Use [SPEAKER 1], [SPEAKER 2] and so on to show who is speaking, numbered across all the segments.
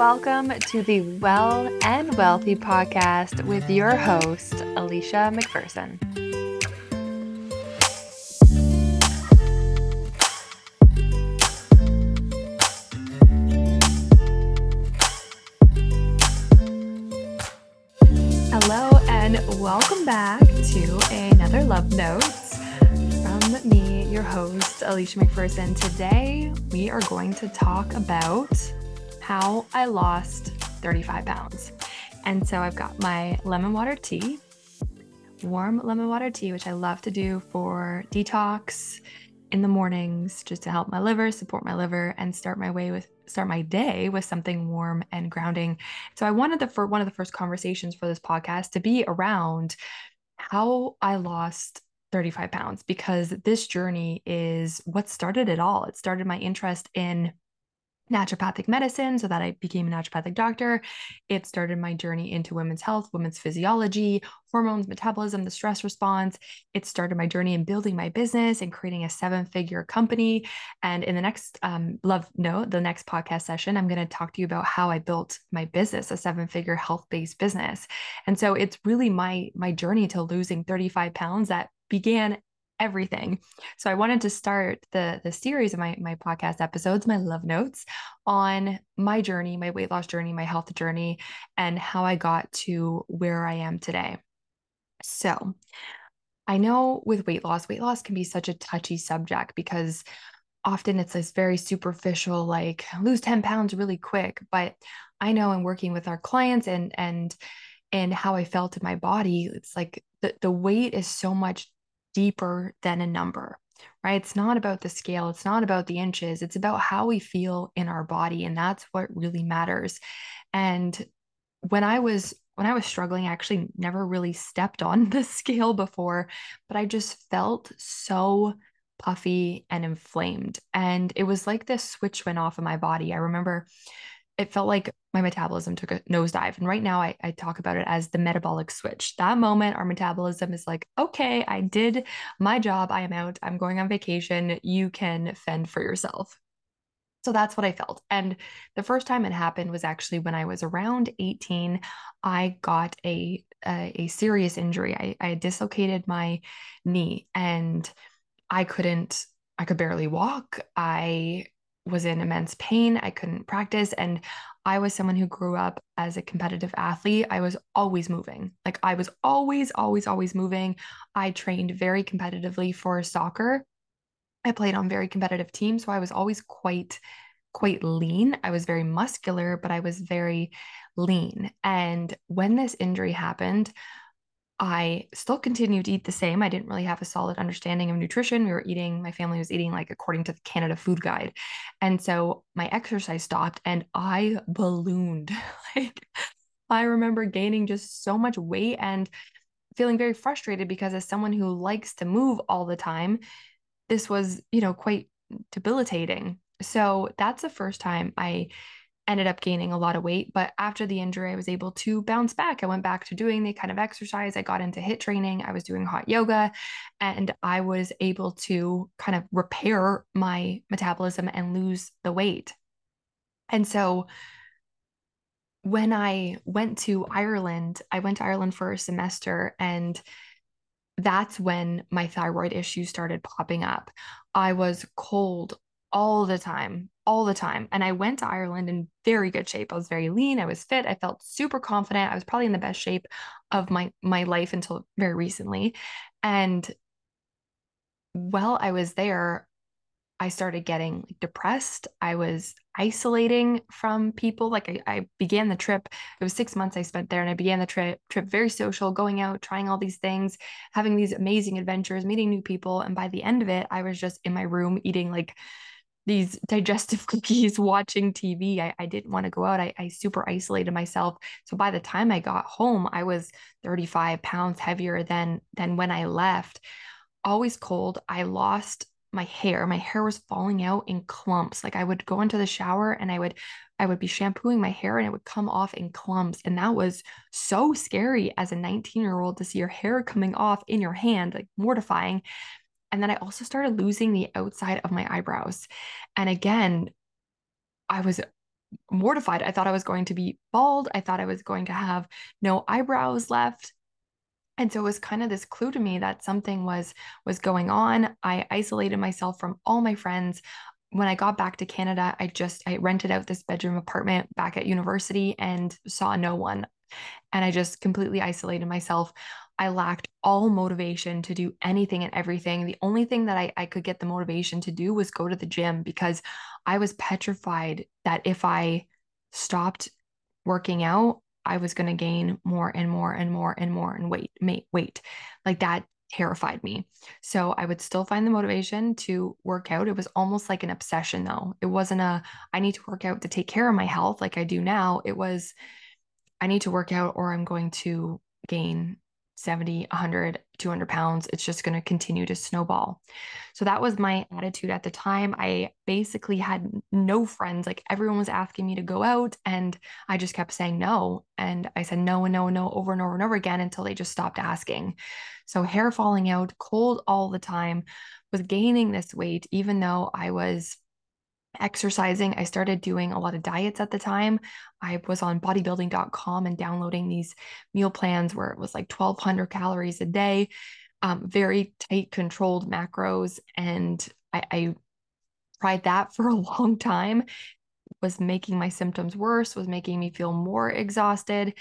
[SPEAKER 1] welcome to the Well and Wealthy podcast with your host, Alicia MacPherson. Hello, and welcome back to another Love Notes from me, your host, Alicia MacPherson. Today, we are going to talk about how I lost 35 pounds. And so I've got my lemon water tea, warm lemon water tea, which I love to do for detox in the mornings just to help my liver, support my liver, and start my way with start my day with something warm and grounding. So I wanted the for one of the first conversations for this podcast to be around how I lost 35 pounds because this journey is what started it all. It started my interest in naturopathic medicine so that I became a naturopathic doctor. It started my journey into women's health, women's physiology, hormones, metabolism, the stress response. It started my journey in building my business and creating a seven figure company. And in the next um, love note, the next podcast session, I'm going to talk to you about how I built my business, a seven figure health based business. And so it's really my my journey to losing 35 pounds that began everything. So I wanted to start the the series of my my podcast episodes, my love notes on my journey, my weight loss journey, my health journey and how I got to where I am today. So, I know with weight loss, weight loss can be such a touchy subject because often it's this very superficial like lose 10 pounds really quick, but I know in working with our clients and and and how I felt in my body, it's like the, the weight is so much deeper than a number, right? It's not about the scale, it's not about the inches, it's about how we feel in our body. And that's what really matters. And when I was when I was struggling, I actually never really stepped on the scale before, but I just felt so puffy and inflamed. And it was like this switch went off in my body. I remember it felt like my metabolism took a nosedive. And right now I, I talk about it as the metabolic switch. That moment, our metabolism is like, okay, I did my job. I am out. I'm going on vacation. You can fend for yourself. So that's what I felt. And the first time it happened was actually when I was around 18. I got a a, a serious injury. I, I dislocated my knee and I couldn't, I could barely walk. I was in immense pain. I couldn't practice. And I was someone who grew up as a competitive athlete. I was always moving. Like I was always, always, always moving. I trained very competitively for soccer. I played on very competitive teams. So I was always quite, quite lean. I was very muscular, but I was very lean. And when this injury happened, I still continued to eat the same. I didn't really have a solid understanding of nutrition. We were eating, my family was eating like according to the Canada Food Guide. And so my exercise stopped and I ballooned. like I remember gaining just so much weight and feeling very frustrated because as someone who likes to move all the time, this was, you know, quite debilitating. So that's the first time I ended up gaining a lot of weight. But after the injury, I was able to bounce back. I went back to doing the kind of exercise. I got into HIIT training. I was doing hot yoga and I was able to kind of repair my metabolism and lose the weight. And so when I went to Ireland, I went to Ireland for a semester and that's when my thyroid issues started popping up. I was cold all the time, all the time. And I went to Ireland in very good shape. I was very lean, I was fit, I felt super confident. I was probably in the best shape of my my life until very recently. And while I was there, I started getting depressed. I was isolating from people. Like I, I, began the trip. It was six months I spent there, and I began the trip trip very social, going out, trying all these things, having these amazing adventures, meeting new people. And by the end of it, I was just in my room eating like these digestive cookies watching TV. I, I didn't want to go out. I, I super isolated myself. So by the time I got home, I was 35 pounds heavier than than when I left. Always cold. I lost my hair. My hair was falling out in clumps. Like I would go into the shower and I would I would be shampooing my hair and it would come off in clumps. And that was so scary as a 19 year old to see your hair coming off in your hand, like mortifying. And then I also started losing the outside of my eyebrows. And again, I was mortified. I thought I was going to be bald. I thought I was going to have no eyebrows left. And so it was kind of this clue to me that something was was going on. I isolated myself from all my friends. When I got back to Canada, I just I rented out this bedroom apartment back at university and saw no one. And I just completely isolated myself. I lacked all motivation to do anything and everything. The only thing that I, I could get the motivation to do was go to the gym because I was petrified that if I stopped working out, I was going to gain more and more and more and more and weight, weight. Like that terrified me. So I would still find the motivation to work out. It was almost like an obsession though. It wasn't a I need to work out to take care of my health like I do now. It was I need to work out or I'm going to gain 70, 100, 200 pounds. It's just going to continue to snowball. So that was my attitude at the time. I basically had no friends. Like everyone was asking me to go out, and I just kept saying no. And I said no and no and no over and over and over again until they just stopped asking. So hair falling out, cold all the time, was gaining this weight, even though I was exercising. I started doing a lot of diets at the time. I was on bodybuilding.com and downloading these meal plans where it was like 1200 calories a day, um, very tight controlled macros. And I, I tried that for a long time, was making my symptoms worse, was making me feel more exhausted.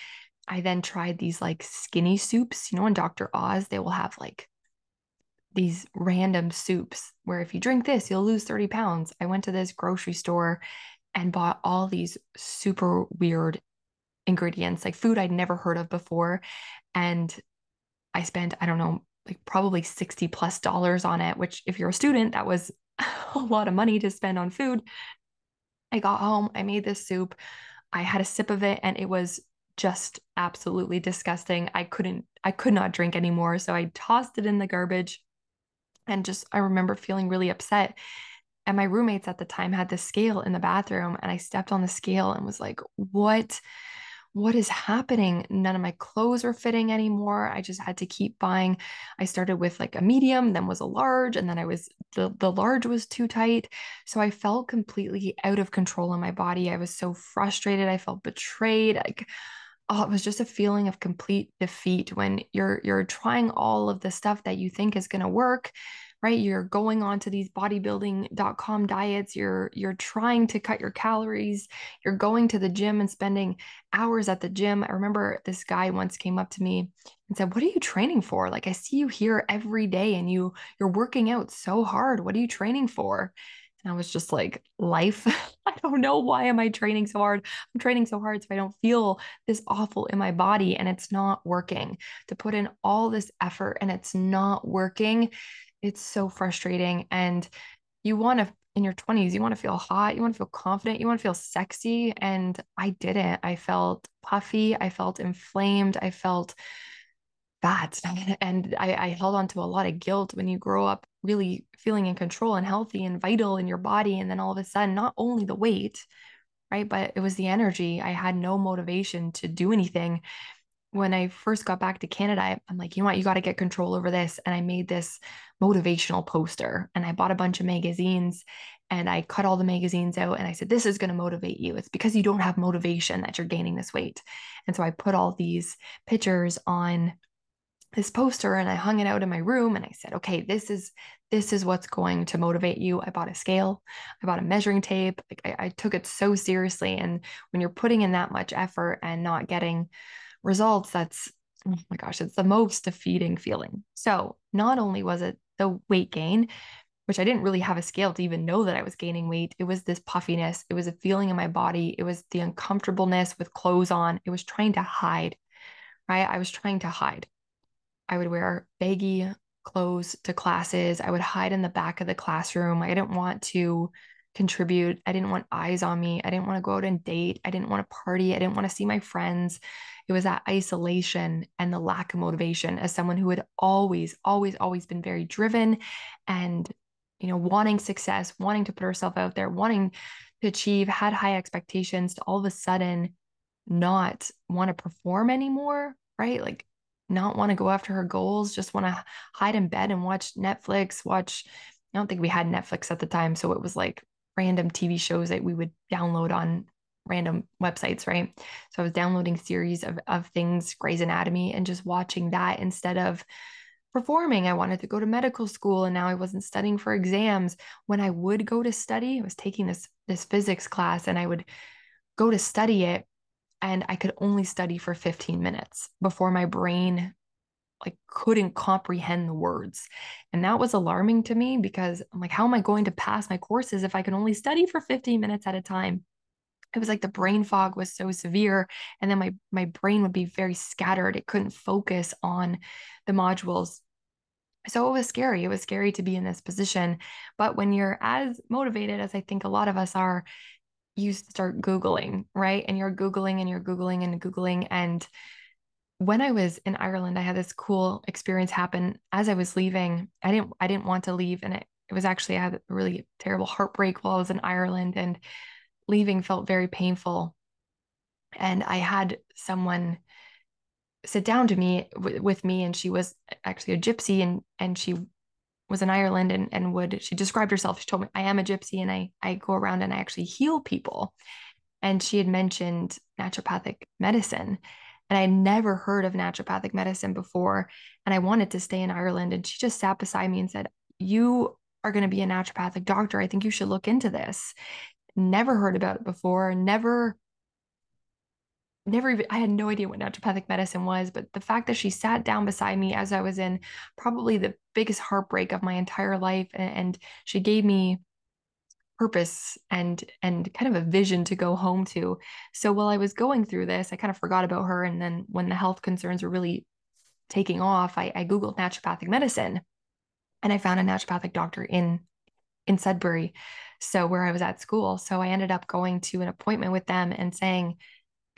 [SPEAKER 1] I then tried these like skinny soups. You know, in Dr. Oz, they will have like these random soups where if you drink this, you'll lose 30 pounds. I went to this grocery store and bought all these super weird ingredients, like food I'd never heard of before. And I spent, I don't know, like probably 60 plus dollars on it, which if you're a student, that was a lot of money to spend on food. I got home, I made this soup, I had a sip of it, and it was just absolutely disgusting. I couldn't, I could not drink anymore. So I tossed it in the garbage and just I remember feeling really upset. And my roommates at the time had the scale in the bathroom and I stepped on the scale and was like, "What what is happening? None of my clothes are fitting anymore. I just had to keep buying. I started with like a medium, then was a large, and then I was the the large was too tight. So I felt completely out of control in my body. I was so frustrated. I felt betrayed. Like oh, it was just a feeling of complete defeat when you're you're trying all of the stuff that you think is going to work right? You're going on to these bodybuilding.com diets. You're you're trying to cut your calories. You're going to the gym and spending hours at the gym. I remember this guy once came up to me and said what are you training for? Like i see you here every day and you you're working out so hard. What are you training for and I was just like, life. I don't know why am I training so hard? I'm training so hard so I don't feel this awful in my body and it's not working. To put in all this effort and it's not working, it's so frustrating. And you want to in your 20s, you want to feel hot, you want to feel confident, you want to feel sexy. And I didn't. I felt puffy, I felt inflamed, I felt fat. And I, I held on to a lot of guilt when you grow up really feeling in control and healthy and vital in your body. And then all of a sudden, not only the weight, right, but it was the energy. I had no motivation to do anything. When I first got back to Canada, I'm like, you know what, you got to get control over this. And I made this motivational poster and I bought a bunch of magazines and I cut all the magazines out and I said, This is going to motivate you. It's because you don't have motivation that you're gaining this weight. And so I put all these pictures on this poster and I hung it out in my room and I said, okay, this is this is what's going to motivate you. I bought a scale, I bought a measuring tape. Like I, I took it so seriously. And when you're putting in that much effort and not getting results, that's oh my gosh, it's the most defeating feeling. So not only was it the weight gain, which I didn't really have a scale to even know that I was gaining weight. It was this puffiness. It was a feeling in my body. It was the uncomfortableness with clothes on. It was trying to hide, right? I was trying to hide. I would wear baggy clothes to classes. I would hide in the back of the classroom. I didn't want to contribute. I didn't want eyes on me. I didn't want to go out and date. I didn't want to party. I didn't want to see my friends. It was that isolation and the lack of motivation as someone who had always, always, always been very driven and, you know, wanting success, wanting to put herself out there, wanting to achieve, had high expectations to all of a sudden not want to perform anymore, right? Like not want to go after her goals, just want to hide in bed and watch Netflix, watch. I don't think we had Netflix at the time. So it was like random TV shows that we would download on random websites, right? So I was downloading series of, of things, Grey's Anatomy, and just watching that instead of performing. I wanted to go to medical school and now I wasn't studying for exams. When I would go to study, I was taking this this physics class and I would go to study it and I could only study for 15 minutes before my brain like couldn't comprehend the words. And that was alarming to me because I'm like how am I going to pass my courses if I can only study for 15 minutes at a time? It was like the brain fog was so severe and then my my brain would be very scattered. It couldn't focus on the modules so it was scary. It was scary to be in this position. But when you're as motivated as I think a lot of us are, you start Googling, right? And you're Googling and you're Googling and Googling. And when I was in Ireland, I had this cool experience happen as I was leaving. I didn't I didn't want to leave. And it, it was actually I had a really terrible heartbreak while I was in Ireland and leaving felt very painful. And I had someone sit down to me w- with me and she was actually a gypsy and and she was in Ireland and and would she described herself she told me I am a gypsy and I I go around and I actually heal people. And she had mentioned naturopathic medicine. And I never heard of naturopathic medicine before. And I wanted to stay in Ireland. And she just sat beside me and said you are going to be a naturopathic doctor. I think you should look into this. Never heard about it before. Never never even I had no idea what naturopathic medicine was, but the fact that she sat down beside me as I was in probably the biggest heartbreak of my entire life and, and she gave me purpose and and kind of a vision to go home to. So while I was going through this, I kind of forgot about her and then when the health concerns were really taking off, I, I googled naturopathic medicine and I found a naturopathic doctor in in Sudbury, so where I was at school. So I ended up going to an appointment with them and saying,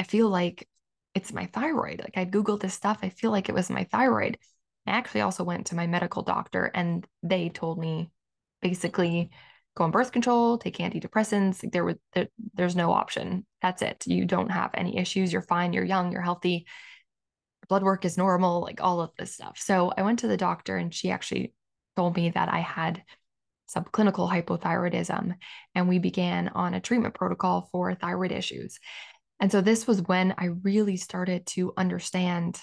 [SPEAKER 1] I feel like it's my thyroid. Like I Googled this stuff. I feel like it was my thyroid. I actually also went to my medical doctor and they told me basically go on birth control, take antidepressants. Like there was there, there's no option. That's it. You don't have any issues. You're fine. You're young. You're healthy. Blood work is normal. Like all of this stuff. So I went to the doctor and she actually told me that I had subclinical hypothyroidism and we began on a treatment protocol for thyroid issues. And so this was when I really started to understand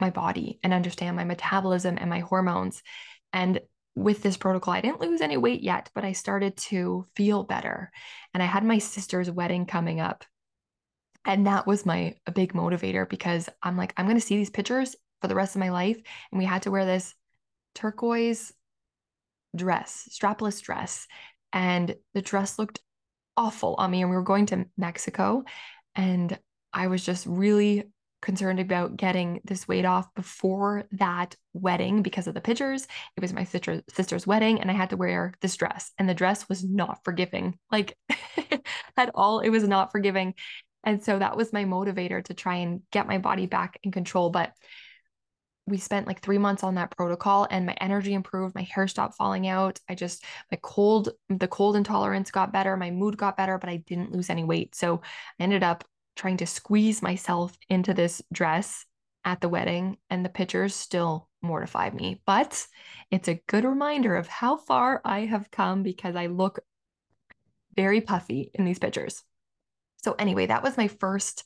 [SPEAKER 1] my body and understand my metabolism and my hormones. And with this protocol, I didn't lose any weight yet, but I started to feel better. And I had my sister's wedding coming up. And that was my a big motivator because I'm like, I'm going to see these pictures for the rest of my life. And we had to wear this turquoise dress, strapless dress. And the dress looked awful on me. And we were going to Mexico. And I was just really concerned about getting this weight off before that wedding because of the pictures. It was my sister, sister's wedding, and I had to wear this dress. And the dress was not forgiving, like at all. It was not forgiving. And so that was my motivator to try and get my body back in control. But we spent like three months on that protocol and my energy improved my hair stopped falling out. I just my cold the cold intolerance got better my mood got better but i didn't lose any weight. So i ended up trying to squeeze myself into this dress at the wedding and the pictures still mortify me. But it's a good reminder of how far i have come because i look very puffy in these pictures. So anyway that was my first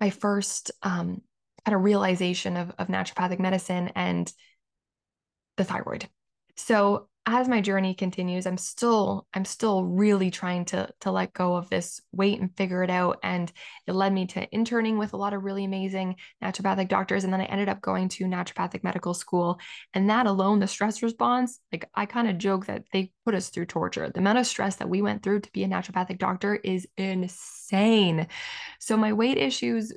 [SPEAKER 1] my first um kind of realization of, of naturopathic medicine and the thyroid. So as my journey continues, I'm still I'm still really trying to to let go of this weight and figure it out. And it led me to interning with a lot of really amazing naturopathic doctors. And then I ended up going to naturopathic medical school. And that alone, the stress response, like I kind of joke that they put us through torture. The amount of stress that we went through to be a naturopathic doctor is insane. So my weight issues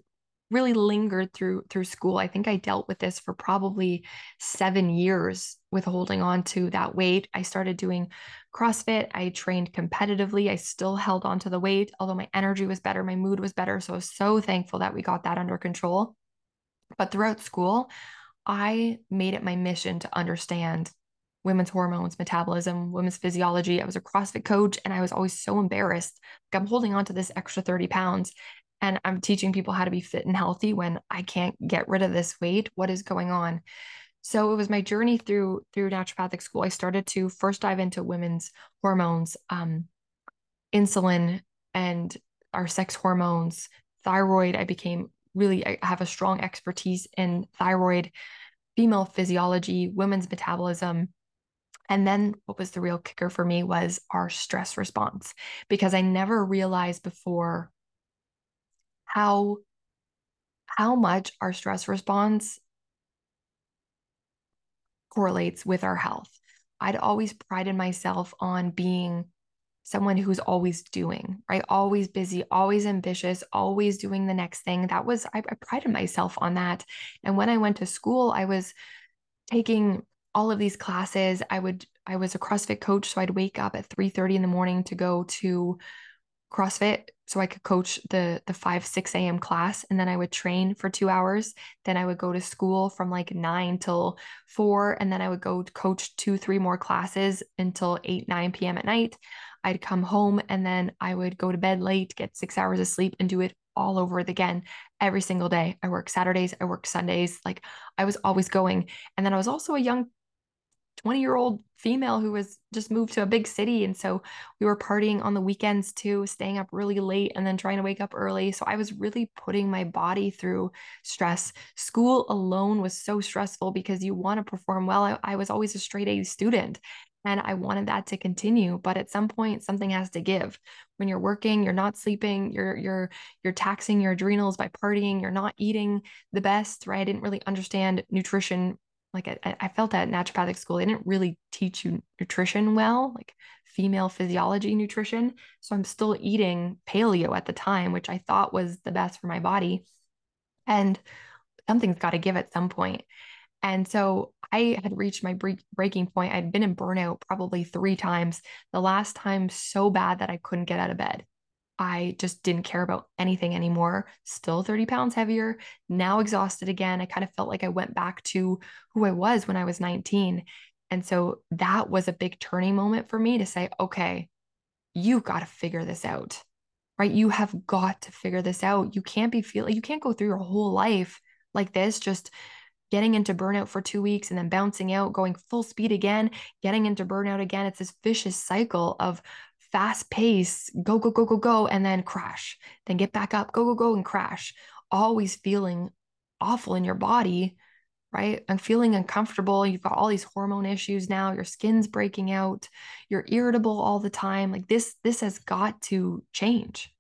[SPEAKER 1] really lingered through through school. I think I dealt with this for probably 7 years with holding on to that weight. I started doing CrossFit. I trained competitively. I still held on to the weight, although my energy was better, my mood was better. So I was so thankful that we got that under control. But throughout school, I made it my mission to understand women's hormones, metabolism, women's physiology. I was a CrossFit coach and I was always so embarrassed. Like I'm holding on to this extra 30 pounds and I'm teaching people how to be fit and healthy when I can't get rid of this weight. What is going on? So it was my journey through through naturopathic school. I started to first dive into women's hormones, um, insulin, and our sex hormones, thyroid. I became really, I have a strong expertise in thyroid, female physiology, women's metabolism. And then what was the real kicker for me was our stress response, because I never realized before how how much our stress response correlates with our health. I'd always prided myself on being someone who's always doing, right? Always busy, always ambitious, always doing the next thing. That was, I, I prided myself on that. And when I went to school, I was taking all of these classes. I would, I was a CrossFit coach. So I'd wake up at 3 30 in the morning to go to CrossFit so I could coach the the 5 6 a.m. class and then I would train for 2 hours then I would go to school from like 9 till 4 and then I would go coach 2 3 more classes until 8 9 p.m. at night I'd come home and then I would go to bed late get 6 hours of sleep and do it all over again every single day I work Saturdays I work Sundays like I was always going and then I was also a young 20 year old female who was just moved to a big city. And so we were partying on the weekends too, staying up really late and then trying to wake up early. So I was really putting my body through stress. School alone was so stressful because you want to perform well. I, I was always a straight A student and I wanted that to continue. But at some point, something has to give. When you're working, you're not sleeping, you're you're you're taxing your adrenals by partying, you're not eating the best, right? I didn't really understand nutrition like I, I felt at naturopathic school they didn't really teach you nutrition well like female physiology nutrition so i'm still eating paleo at the time which i thought was the best for my body and something's got to give at some point and so I had reached my breaking point. I'd been in burnout probably three times. The last time so bad that I couldn't get out of bed. I just didn't care about anything anymore. Still 30 pounds heavier, now exhausted again. I kind of felt like I went back to who I was when I was 19. And so that was a big turning moment for me to say, okay, you got to figure this out, right? You have got to figure this out. You can't be feeling, you can't go through your whole life like this, just getting into burnout for two weeks and then bouncing out, going full speed again, getting into burnout again. It's this vicious cycle of fast pace, go, go, go, go, go, and then crash, then get back up, go, go, go, and crash, always feeling awful in your body, right? And feeling uncomfortable. You've got all these hormone issues now, your skin's breaking out, you're irritable all the time. Like this, this has got to change.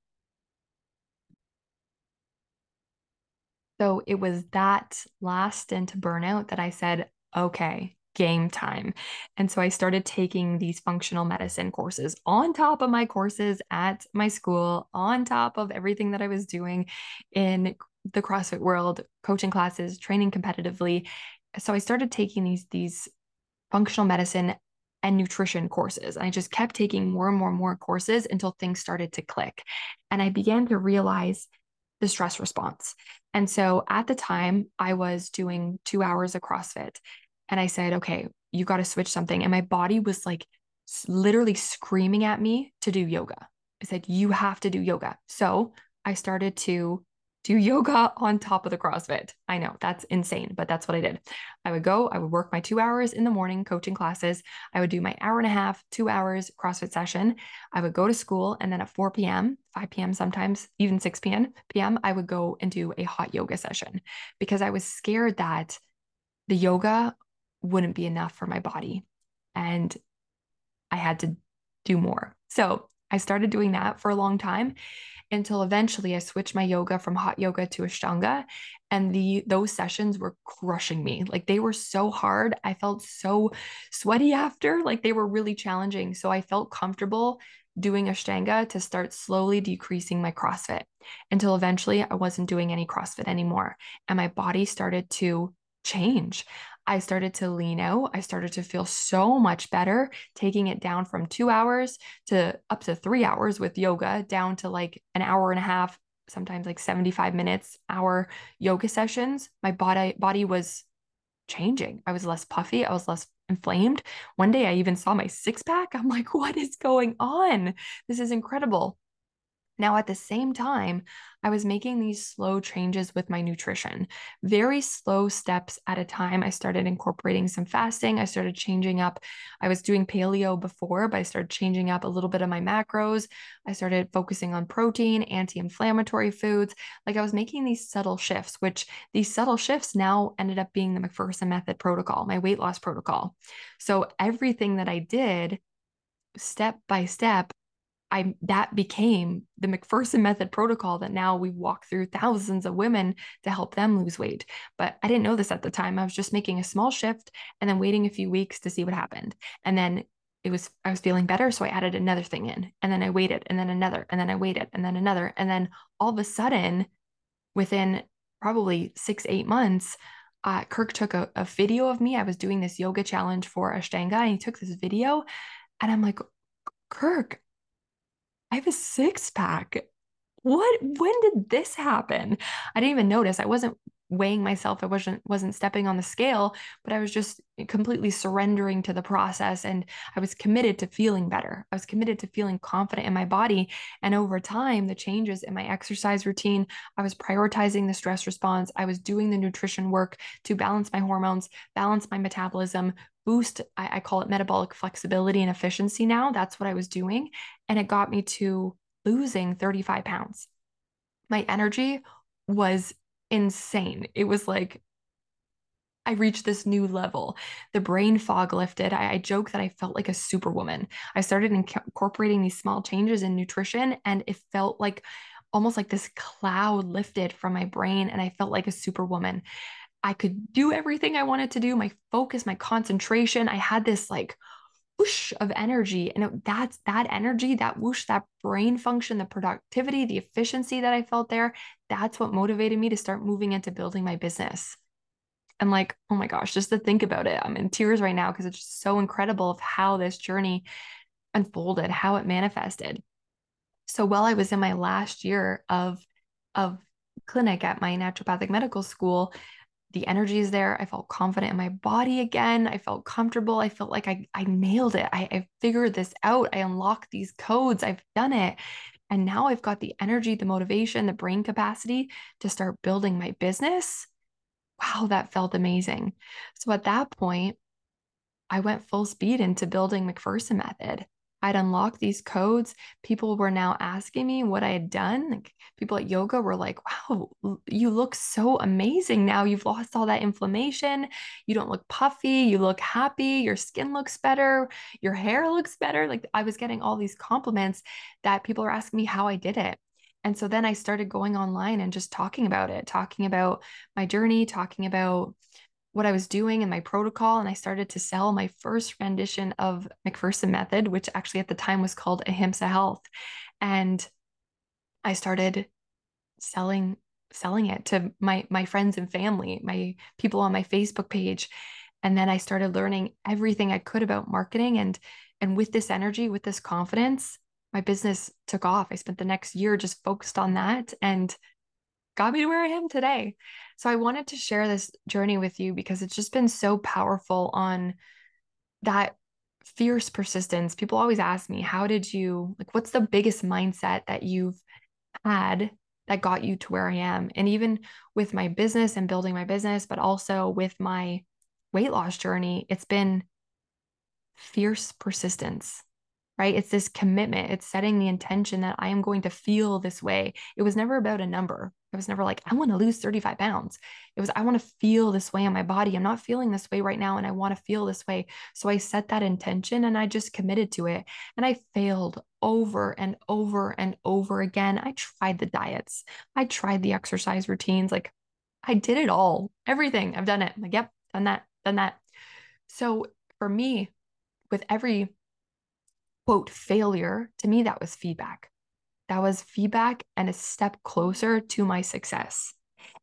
[SPEAKER 1] So it was that last into burnout that I said, okay, game time. And so I started taking these functional medicine courses on top of my courses at my school, on top of everything that I was doing in the CrossFit world, coaching classes, training competitively. So I started taking these these functional medicine and nutrition courses. And I just kept taking more and more and more courses until things started to click. And I began to realize the stress response. And so at the time, I was doing two hours of CrossFit and I said, okay, you got to switch something. And my body was like literally screaming at me to do yoga. I said, you have to do yoga. So I started to do yoga on top of the CrossFit. I know that's insane, but that's what I did. I would go, I would work my two hours in the morning coaching classes. I would do my hour and a half, two hours CrossFit session. I would go to school. And then at 4 p.m., 5 p.m., sometimes even 6 p.m., p.m., I would go and do a hot yoga session because I was scared that the yoga wouldn't be enough for my body. And I had to do more. So I started doing that for a long time until eventually I switched my yoga from hot yoga to Ashtanga and the those sessions were crushing me. Like they were so hard. I felt so sweaty after, like they were really challenging. So I felt comfortable doing Ashtanga to start slowly decreasing my CrossFit until eventually I wasn't doing any CrossFit anymore and my body started to change. I started to lean out. I started to feel so much better, taking it down from two hours to up to three hours with yoga, down to like an hour and a half, sometimes like 75 minutes, hour yoga sessions. My body body was changing. I was less puffy. I was less inflamed. One day I even saw my six pack. I'm like, what is going on? This is incredible. Now, at the same time, I was making these slow changes with my nutrition, very slow steps at a time. I started incorporating some fasting. I started changing up. I was doing paleo before, but I started changing up a little bit of my macros. I started focusing on protein, anti inflammatory foods. Like I was making these subtle shifts, which these subtle shifts now ended up being the MacPherson Method protocol, my weight loss protocol. So everything that I did, step by step, I that became the MacPherson method protocol that now we walk through thousands of women to help them lose weight. But I didn't know this at the time. I was just making a small shift and then waiting a few weeks to see what happened. And then it was I was feeling better, so I added another thing in. And then I waited, and then another, and then I waited, and then another. And then all of a sudden, within probably six, eight months, uh, Kirk took a, a video of me. I was doing this yoga challenge for Ashtanga, and he took this video, and I'm like, Kirk, I have a six pack. What when did this happen? I didn't even notice. I wasn't weighing myself. I wasn't wasn't stepping on the scale, but I was just completely surrendering to the process and I was committed to feeling better. I was committed to feeling confident in my body and over time the changes in my exercise routine, I was prioritizing the stress response, I was doing the nutrition work to balance my hormones, balance my metabolism, boost I, I call it metabolic flexibility and efficiency now. That's what I was doing and it got me to losing 35 pounds. My energy was insane. It was like I reached this new level. The brain fog lifted. I, I, joke that I felt like a superwoman. I started incorporating these small changes in nutrition, and it felt like almost like this cloud lifted from my brain, and I felt like a superwoman. I could do everything I wanted to do, my focus, my concentration. I had this like whoosh of energy. And it, that's that energy, that whoosh, that brain function, the productivity, the efficiency that I felt there. That's what motivated me to start moving into building my business. And like, oh my gosh, just to think about it, I'm in tears right now because it's just so incredible of how this journey unfolded, how it manifested. So while I was in my last year of of clinic at my naturopathic medical school, the energy is there. I felt confident in my body again. I felt comfortable. I felt like I, I nailed it. I, I figured this out. I unlocked these codes. I've done it. And now I've got the energy, the motivation, the brain capacity to start building my business. Wow, that felt amazing. So at that point, I went full speed into building MacPherson Method. I'd unlocked these codes. People were now asking me what I had done. Like people at yoga were like, wow, you look so amazing now. You've lost all that inflammation. You don't look puffy. You look happy. Your skin looks better. Your hair looks better. Like I was getting all these compliments that people were asking me how I did it. And so then I started going online and just talking about it, talking about my journey, talking about what I was doing and my protocol. And I started to sell my first rendition of MacPherson Method, which actually at the time was called Ahimsa Health. And I started selling selling it to my my friends and family, my people on my Facebook page. And then I started learning everything I could about marketing and and with this energy, with this confidence, my business took off. I spent the next year just focused on that and got me to where I am today. So I wanted to share this journey with you because it's just been so powerful on that fierce persistence. People always ask me, how did you, like, what's the biggest mindset that you've had that got you to where I am? And even with my business and building my business, but also with my weight loss journey, it's been fierce persistence right? It's this commitment. It's setting the intention that I am going to feel this way. It was never about a number. It was never like, I want to lose 35 pounds. It was, I want to feel this way in my body. I'm not feeling this way right now, and I want to feel this way. So I set that intention and I just committed to it. And I failed over and over and over again. I tried the diets, I tried the exercise routines. Like I did it all, everything. I've done it. I'm like, yep, done that, done that. So for me, with every quote failure, to me, that was feedback. That was feedback and a step closer to my success.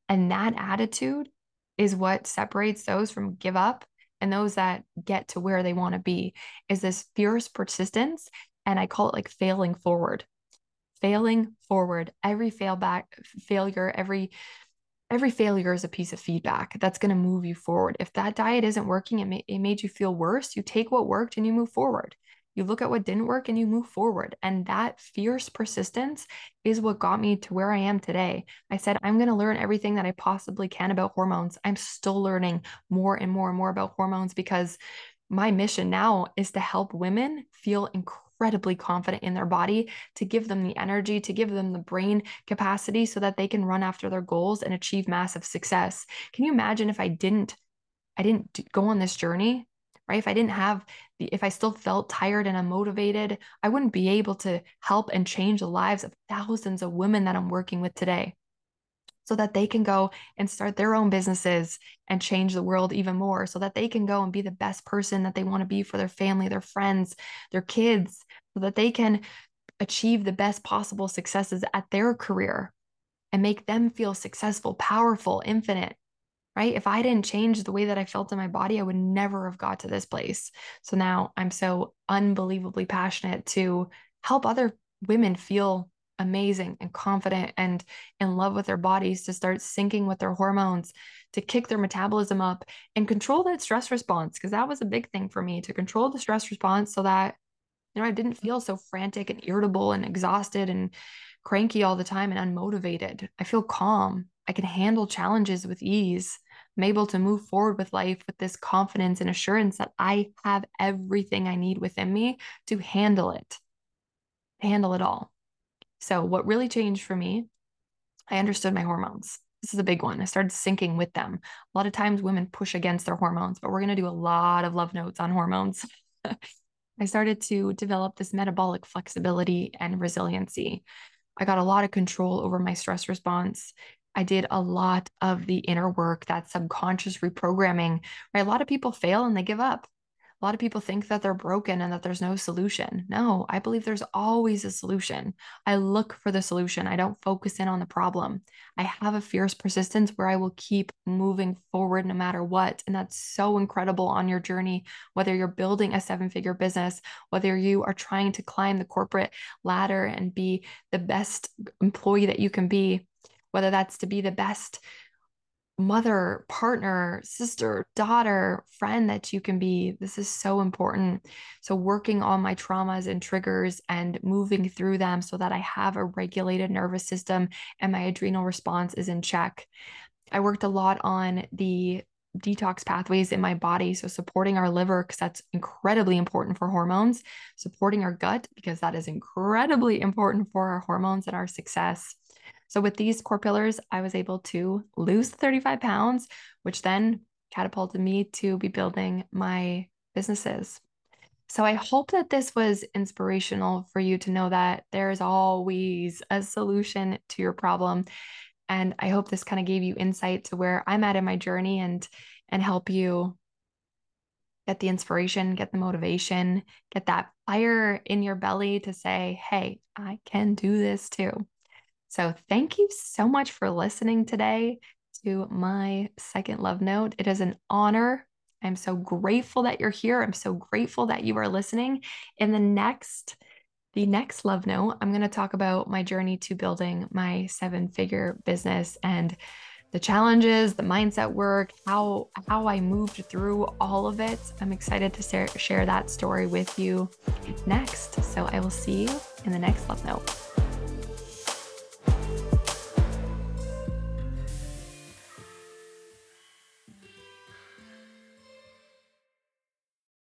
[SPEAKER 1] And that attitude is what separates those from give up and those that get to where they want to be is this fierce persistence and i call it like failing forward. Failing forward. Every fail back failure every every failure is a piece of feedback that's going to move you forward. If that diet isn't working it, may, it made you feel worse you take what worked and you move forward You look at what didn't work and you move forward. And that fierce persistence is what got me to where I am today. I said, I'm going to learn everything that I possibly can about hormones. I'm still learning more and more and more about hormones because my mission now is to help women feel incredibly confident in their body, to give them the energy, to give them the brain capacity so that they can run after their goals and achieve massive success. Can you imagine if I didn't I didn't go on this journey, right? If I didn't have the if I still felt tired and unmotivated, I wouldn't be able to help and change the lives of thousands of women that I'm working with today so that they can go and start their own businesses and change the world even more so that they can go and be the best person that they want to be for their family, their friends, their kids, so that they can achieve the best possible successes at their career and make them feel successful, powerful, infinite. Right? If I didn't change the way that I felt in my body, I would never have got to this place. So now I'm so unbelievably passionate to help other women feel amazing and confident and in love with their bodies to start syncing with their hormones to kick their metabolism up and control that stress response because that was a big thing for me to control the stress response so that you know I didn't feel so frantic and irritable and exhausted and cranky all the time and unmotivated. I feel calm. I can handle challenges with ease. I'm able to move forward with life with this confidence and assurance that I have everything I need within me to handle it, handle it all. So, what really changed for me, I understood my hormones. This is a big one. I started syncing with them. A lot of times women push against their hormones, but we're going to do a lot of love notes on hormones. I started to develop this metabolic flexibility and resiliency. I got a lot of control over my stress response. I did a lot of the inner work, that subconscious reprogramming, right? A lot of people fail and they give up. A lot of people think that they're broken and that there's no solution. No, I believe there's always a solution. I look for the solution. I don't focus in on the problem. I have a fierce persistence where I will keep moving forward no matter what. And that's so incredible on your journey, whether you're building a seven figure business, whether you are trying to climb the corporate ladder and be the best employee that you can be, whether that's to be the best mother, partner, sister, daughter, friend that you can be. This is so important. So, working on my traumas and triggers and moving through them so that I have a regulated nervous system and my adrenal response is in check. I worked a lot on the detox pathways in my body. So, supporting our liver, because that's incredibly important for hormones, supporting our gut, because that is incredibly important for our hormones and our success. So with these core pillars, I was able to lose 35 pounds, which then catapulted me to be building my businesses. So I hope that this was inspirational for you to know that there's always a solution to your problem. And I hope this kind of gave you insight to where I'm at in my journey and and help you get the inspiration, get the motivation, get that fire in your belly to say, "Hey, I can do this too." So, thank you so much for listening today to my second love note. It is an honor. I'm so grateful that you're here. I'm so grateful that you are listening. In the next the next love note, I'm going to talk about my journey to building my seven-figure business and the challenges, the mindset work, how how I moved through all of it. I'm excited to share that story with you next. So I will see you in the next love note.